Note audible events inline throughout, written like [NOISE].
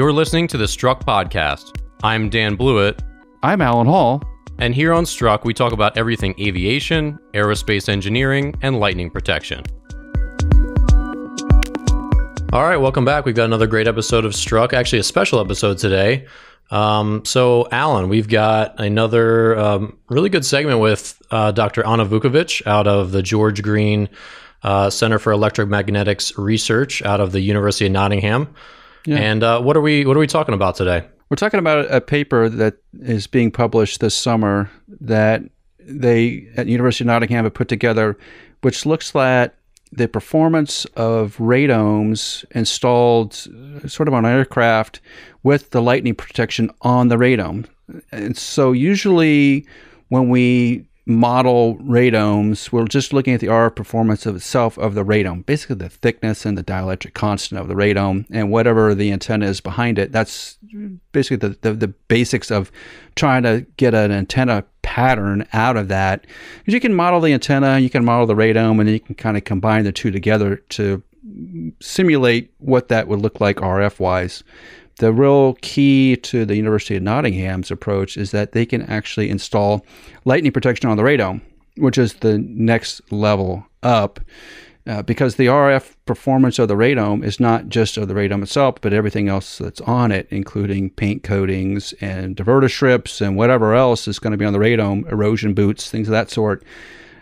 You're listening to the Struck Podcast. I'm Dan Blewett, I'm Alan Hall. and here on Struck, we talk about everything aviation, aerospace engineering, and lightning protection. All right, welcome back. We've got another great episode of Struck, actually, a special episode today. Um, so, Alan, we've got another um, really good segment with uh, Dr. Anna Vukovic out of the George Green uh, Center for Electromagnetics Research out of the University of Nottingham. Yeah. And uh, what are we what are we talking about today? We're talking about a paper that is being published this summer that they at University of Nottingham have put together, which looks at the performance of radomes installed uh, sort of on aircraft with the lightning protection on the radome. And so usually when we model radomes, we're just looking at the RF performance of itself of the radome, basically the thickness and the dielectric constant of the radome and whatever the antenna is behind it. That's basically the, the, the basics of trying to get an antenna pattern out of that. Because you can model the antenna, you can model the radome, and then you can kind of combine the two together to simulate what that would look like RF wise. The real key to the University of Nottingham's approach is that they can actually install lightning protection on the radome, which is the next level up. Uh, because the RF performance of the radome is not just of the radome itself, but everything else that's on it, including paint coatings and diverter strips and whatever else is going to be on the radome, erosion boots, things of that sort.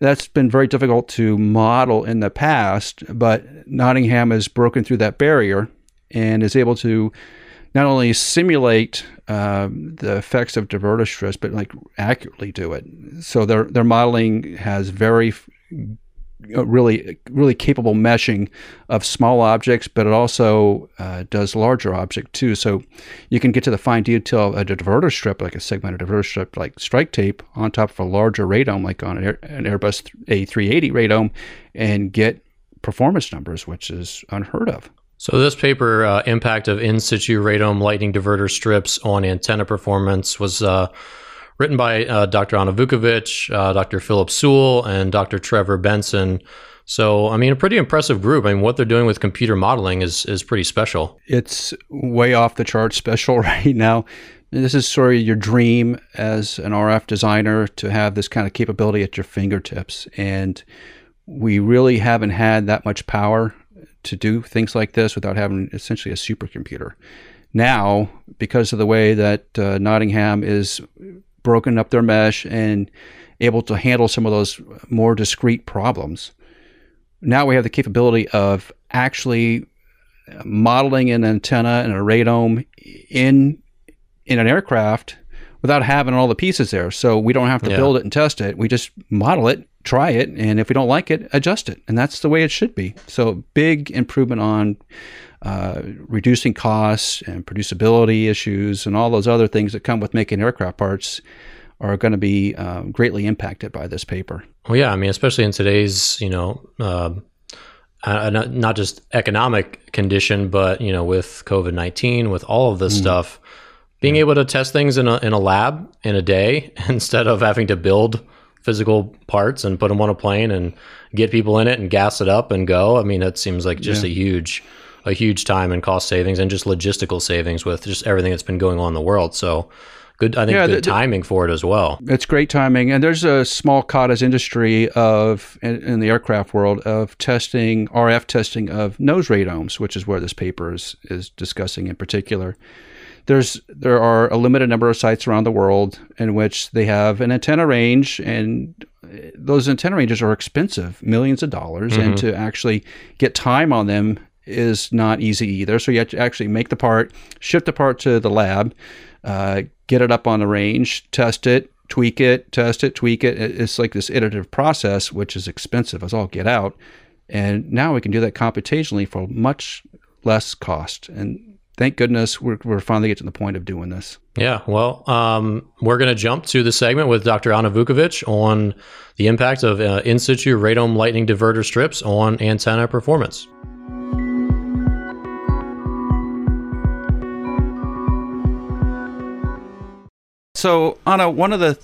That's been very difficult to model in the past, but Nottingham has broken through that barrier and is able to not only simulate um, the effects of diverter strips, but like accurately do it. So their their modeling has very uh, really really capable meshing of small objects, but it also uh, does larger object too. So you can get to the fine detail of a diverter strip, like a segmented diverter strip, like strike tape, on top of a larger radome, like on an Airbus A380 radome, and get performance numbers, which is unheard of. So this paper, uh, impact of in situ radome lightning diverter strips on antenna performance, was uh, written by uh, Dr. Anna Vukovic, uh, Dr. Philip Sewell, and Dr. Trevor Benson. So, I mean, a pretty impressive group. I mean, what they're doing with computer modeling is is pretty special. It's way off the chart special [LAUGHS] right now. This is sort of your dream as an RF designer to have this kind of capability at your fingertips. And we really haven't had that much power to do things like this without having essentially a supercomputer. Now, because of the way that uh, Nottingham is broken up their mesh and able to handle some of those more discrete problems, now we have the capability of actually modeling an antenna and a radome in in an aircraft without having all the pieces there. So we don't have to Yeah. build it and test it. We just model it, try it, and if we don't like it, adjust it. And that's the way it should be. So big improvement on uh, reducing costs and producibility issues and all those other things that come with making aircraft parts are going to be um, greatly impacted by this paper. Well, yeah, I mean, especially in today's, you know, uh, uh, not, not just economic condition, but you know, with COVID nineteen, with all of this stuff, being able to test things in a in a lab in a day [LAUGHS] instead of having to build physical parts and put them on a plane and get people in it and gas it up and go. I mean, that seems like just a huge, a huge time and cost savings and just logistical savings with just everything that's been going on in the world. So. Good, I think Yeah, good the- the- timing for it as well. It's great timing, and there's a small cottage industry of in, in the aircraft world of testing RF testing of nose radomes, which is where this paper is is discussing in particular. There's there are a limited number of sites around the world in which they have an antenna range, and those antenna ranges are expensive, millions of dollars, and to actually get time on them is not easy either. So you have to actually make the part, ship the part to the lab, uh, get it up on the range, test it, tweak it, test it, tweak it. It- It's like this iterative process, which is expensive as all get out. And now we can do that computationally for much less cost. And thank goodness we're, we're finally getting to the point of doing this. Yeah, well, um, we're going to jump to the segment with Dr. Anna Vukovic on the impact of uh, in situ radome lightning diverter strips on antenna performance. So, Anna, one of the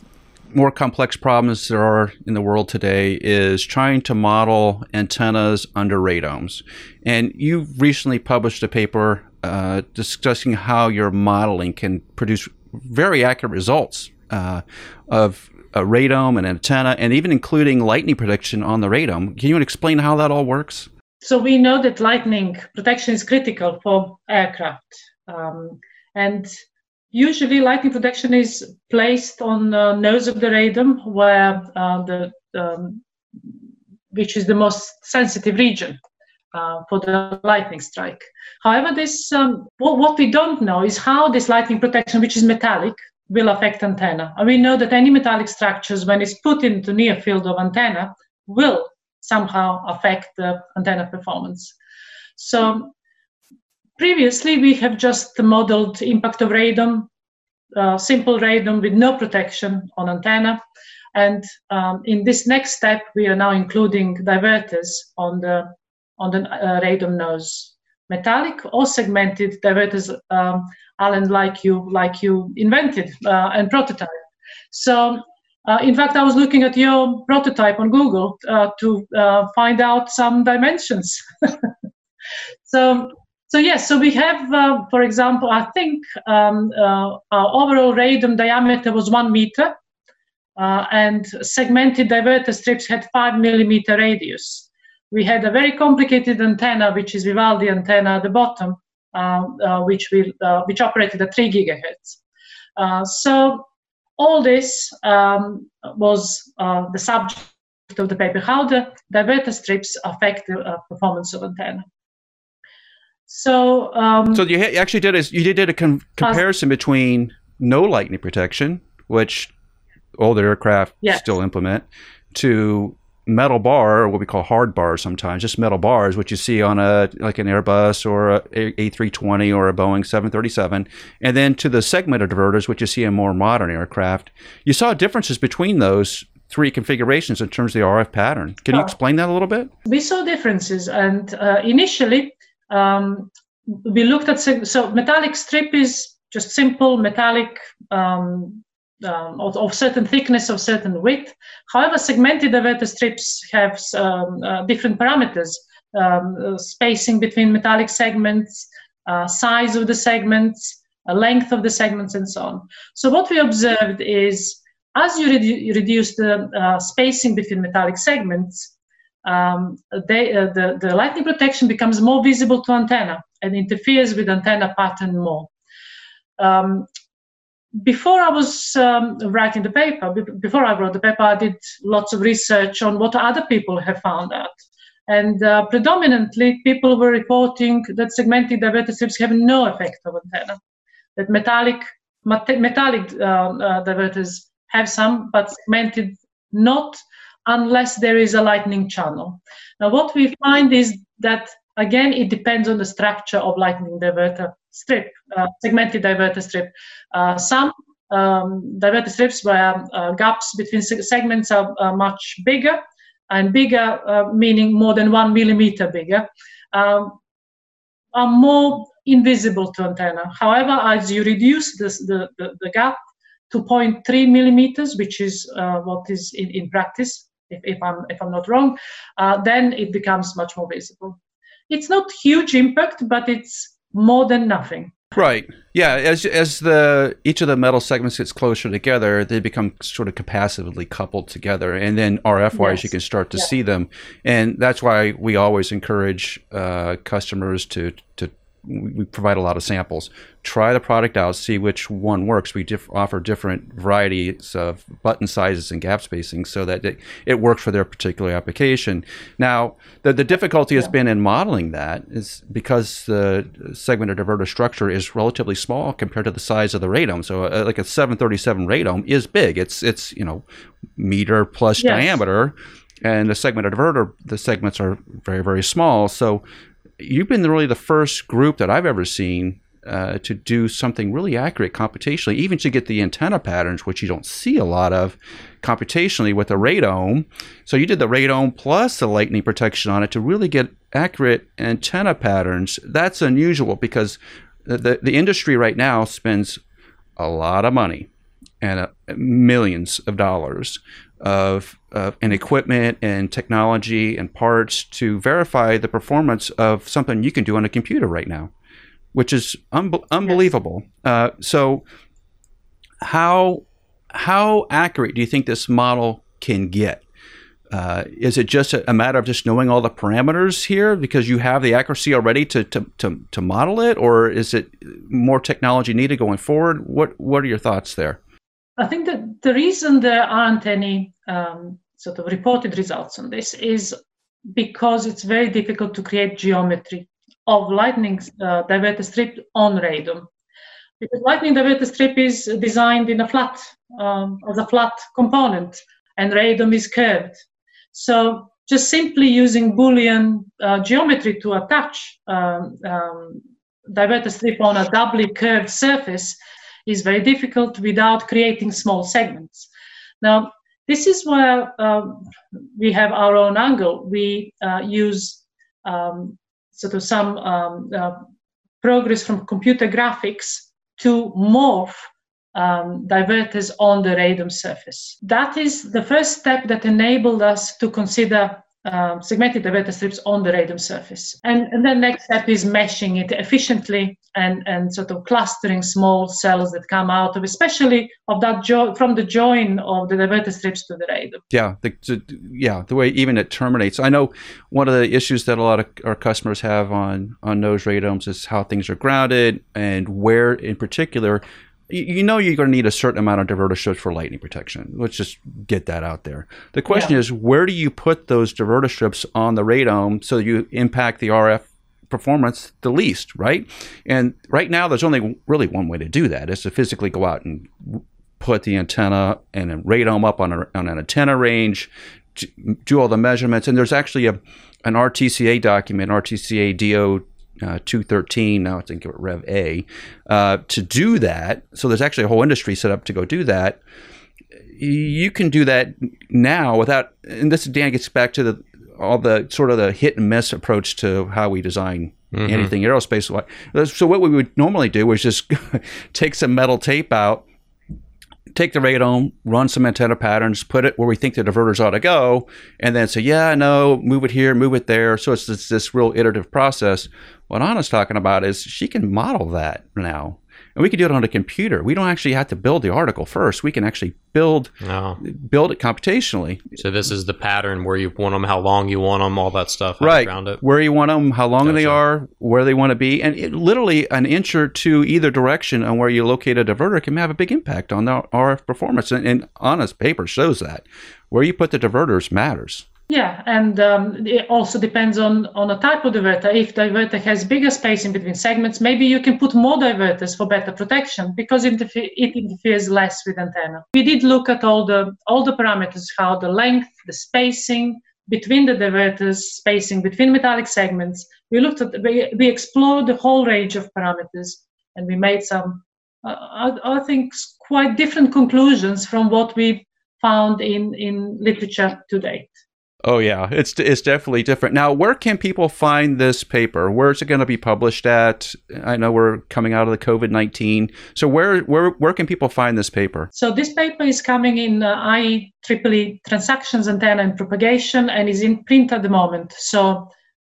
more complex problems there are in the world today is trying to model antennas under radomes. And you recently published a paper uh, discussing how your modeling can produce very accurate results uh, of a radome and antenna, and even including lightning protection on the radome. Can you explain how that all works? So we know that lightning protection is critical for aircraft, um, and usually lightning protection is placed on the nose of the radome, where uh, the um, which is the most sensitive region uh, for the lightning strike. However, this um, what, what, we don't know is how this lightning protection, which is metallic, will affect antenna. And we know that any metallic structures, when it's put into near field of antenna, will somehow affect the antenna performance. So previously, we have just modeled impact of radome, uh, simple radome with no protection on antenna. And um, in this next step, we are now including diverters on the on the uh, radome nose, metallic or segmented diverters, um, Alan, like you like you invented uh, and prototype. So, uh, in fact, I was looking at your prototype on Google uh, to uh, find out some dimensions. [LAUGHS] so. So yes, so we have, uh, for example, I think um, our overall radome diameter was one meter, and segmented diverter strips had five millimeter radius. We had a very complicated antenna, which is Vivaldi antenna at the bottom, uh, uh, which, will, uh, which operated at three gigahertz. Uh, so all this um, was uh, the subject of the paper, how the diverter strips affect the performance of antenna. So, um, so you actually did a, you did a com- comparison between no lightning protection, which older aircraft yes. still implement to metal bar or what we call hard bars sometimes just metal bars which you see on a like an airbus or a a320 or a boeing 737 and then to the segmented diverters which you see in more modern aircraft you saw differences between those three configurations in terms of the rf pattern. Can you explain that a little bit? We saw differences and uh, initially um, we looked at so metallic strip is just simple metallic um, um, of, of, certain thickness of certain width. However, segmented diverter strips have um, uh, different parameters, um, uh, spacing between metallic segments, uh, size of the segments, uh, length of the segments, and so on. So what we observed is as you, redu- reduce the uh, spacing between metallic segments, um, they, uh, the, the lightning protection becomes more visible to antenna and interferes with antenna pattern more. Um, before I was um, writing the paper, before I wrote the paper, I did lots of research on what other people have found out. And uh, predominantly, people were reporting that segmented diverter strips have no effect on antenna. That metallic metallic uh, uh, diverters have some, but segmented not unless there is a lightning channel. Now, what we find is that again, it depends on the structure of lightning diverter strip, uh, segmented diverter strip. Uh, some um, diverter strips where uh, gaps between segments are much bigger, and bigger meaning more than one millimeter bigger, um, are more invisible to antenna. However, as you reduce this, the, the, the gap to 0.3 millimeters, which is uh, what is in, in practice, if, if, I'm, if I'm not wrong, uh, then it becomes much more visible. It's not huge impact, but it's more than nothing. Right. Yeah. As as the each of the metal segments gets closer together, they become sort of capacitively coupled together, and then RF wise, yes. you can start to yeah. see them, and that's why we always encourage uh, customers to to we provide a lot of samples. Try the product out, see which one works. We diff- offer different varieties of button sizes and gap spacing so that it, it works for their particular application. Now, the, the difficulty has been in modeling that is because the segmented diverter structure is relatively small compared to the size of the radome. So, uh, like a 737 radome is big. It's it's you know meter plus yes. diameter, and the segmented diverter the segments are very very small. So you've been really the first group that I've ever seen uh, to do something really accurate computationally, even to get the antenna patterns, which you don't see a lot of computationally with the radome. So you did the radome plus the lightning protection on it to really get accurate antenna patterns. That's unusual because the, the industry right now spends a lot of money and uh, millions of dollars of uh, and equipment and technology and parts to verify the performance of something you can do on a computer right now. which is un- unbelievable. Yes. Uh, so, how how accurate do you think this model can get? Uh, is it just a, a, matter of just knowing all the parameters here because you have the accuracy already to, to, to, to, model it, or is it more technology needed going forward? What What are your thoughts there? I think that the reason there aren't any um, sort of reported results on this is because it's very difficult to create geometry of lightning uh, diverter strip on radome. Because lightning diverter strip is designed in a flat, um, as a flat component, and radome is curved. So just simply using Boolean uh, geometry to attach um, um, diverter strip on a doubly curved surface is very difficult without creating small segments. Now, this is where um, we have our own angle. We uh, use um, sort of some um, uh, progress from computer graphics to morph um, diverters on the radome surface. That is the first step that enabled us to consider um, segmented diverter strips on the radome surface. And, and then next step is meshing it efficiently and, and sort of clustering small cells that come out of, especially of that jo- from the join of the diverter strips to the radome. Yeah, the, the, yeah, the way even it terminates. I know one of the issues that a lot of our customers have on on those radomes is how things are grounded and where, in particular, you know you're going to need a certain amount of diverter strips for lightning protection. Let's just get that out there. The question yeah. is, where do you put those diverter strips on the radome so you impact the RF performance the least, right? And right now, there's only really one way to do that: is to physically go out and put the antenna and then radome up on, a, on an antenna range, do all the measurements. And there's actually a an RTCA document, RTCA DO uh, 213, now I think of it Rev A, uh, to do that. So there's actually a whole industry set up to go do that. You can do that now without, and this Dan gets back to the all the sort of the hit and miss approach to how we design mm-hmm. anything aerospace. So what we would normally do is just [LAUGHS] take some metal tape out, take the radome, run some antenna patterns, put it where we think the diverters ought to go, and then say, yeah, no, move it here, move it there. So it's this, this real iterative process. What Anna's talking about is she can model that now. And we can do it on a computer. We don't actually have to build the article first. We can actually build oh. build it computationally. So this is the pattern where you want them, how long you want them, all that stuff. Right. Around it. Where you want them, how long gotcha. they are, where they want to be, and it, literally an inch or two either direction on where you locate a diverter can have a big impact on the RF performance. And, and Anna's paper shows that where you put the diverters matters. Yeah, and um, it also depends on on a type of diverter. If diverter has bigger spacing between segments, maybe you can put more diverters for better protection because it, it interferes less with antenna. We did look at all the all the parameters, how the length, the spacing between the diverters, spacing between metallic segments. We looked at we, we explored the whole range of parameters, and we made some, uh, I, I think, quite different conclusions from what we found in in literature to date. Oh yeah, it's it's definitely different. Now, where can people find this paper? Where is it going to be published at? I know we're coming out of the COVID nineteen, so where where where can people find this paper? So this paper is coming in uh, IEEE transactions antenna and propagation, and is in print at the moment. So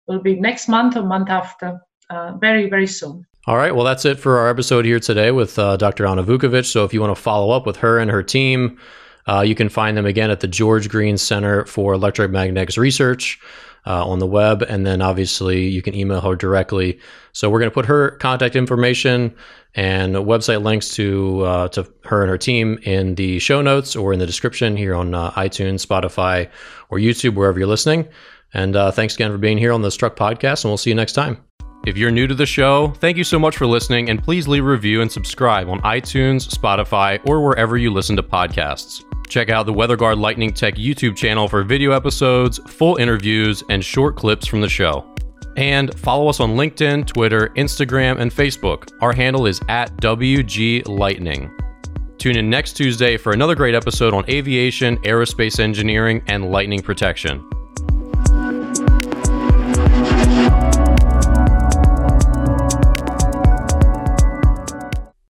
it will be next month or month after, uh, very very soon. All right, well that's it for our episode here today with uh, Dr. Anna Vukovic. So if you want to follow up with her and her team uh, you can find them again at the George Green Center for Electromagnetics Research uh, on the web. And then obviously you can email her directly. So we're going to put her contact information and website links to uh, to her and her team in the show notes or in the description here on uh, iTunes, Spotify, or YouTube, wherever you're listening. And uh, thanks again for being here on the Struck Podcast, and we'll see you next time. If you're new to the show, thank you so much for listening, and please leave a review and subscribe on iTunes, Spotify, or wherever you listen to podcasts. Check out the WeatherGuard Lightning Tech YouTube channel for video episodes, full interviews, and short clips from the show. And follow us on LinkedIn, Twitter, Instagram, and Facebook. Our handle is at WG Lightning. Tune in next Tuesday for another great episode on aviation, aerospace engineering, and lightning protection.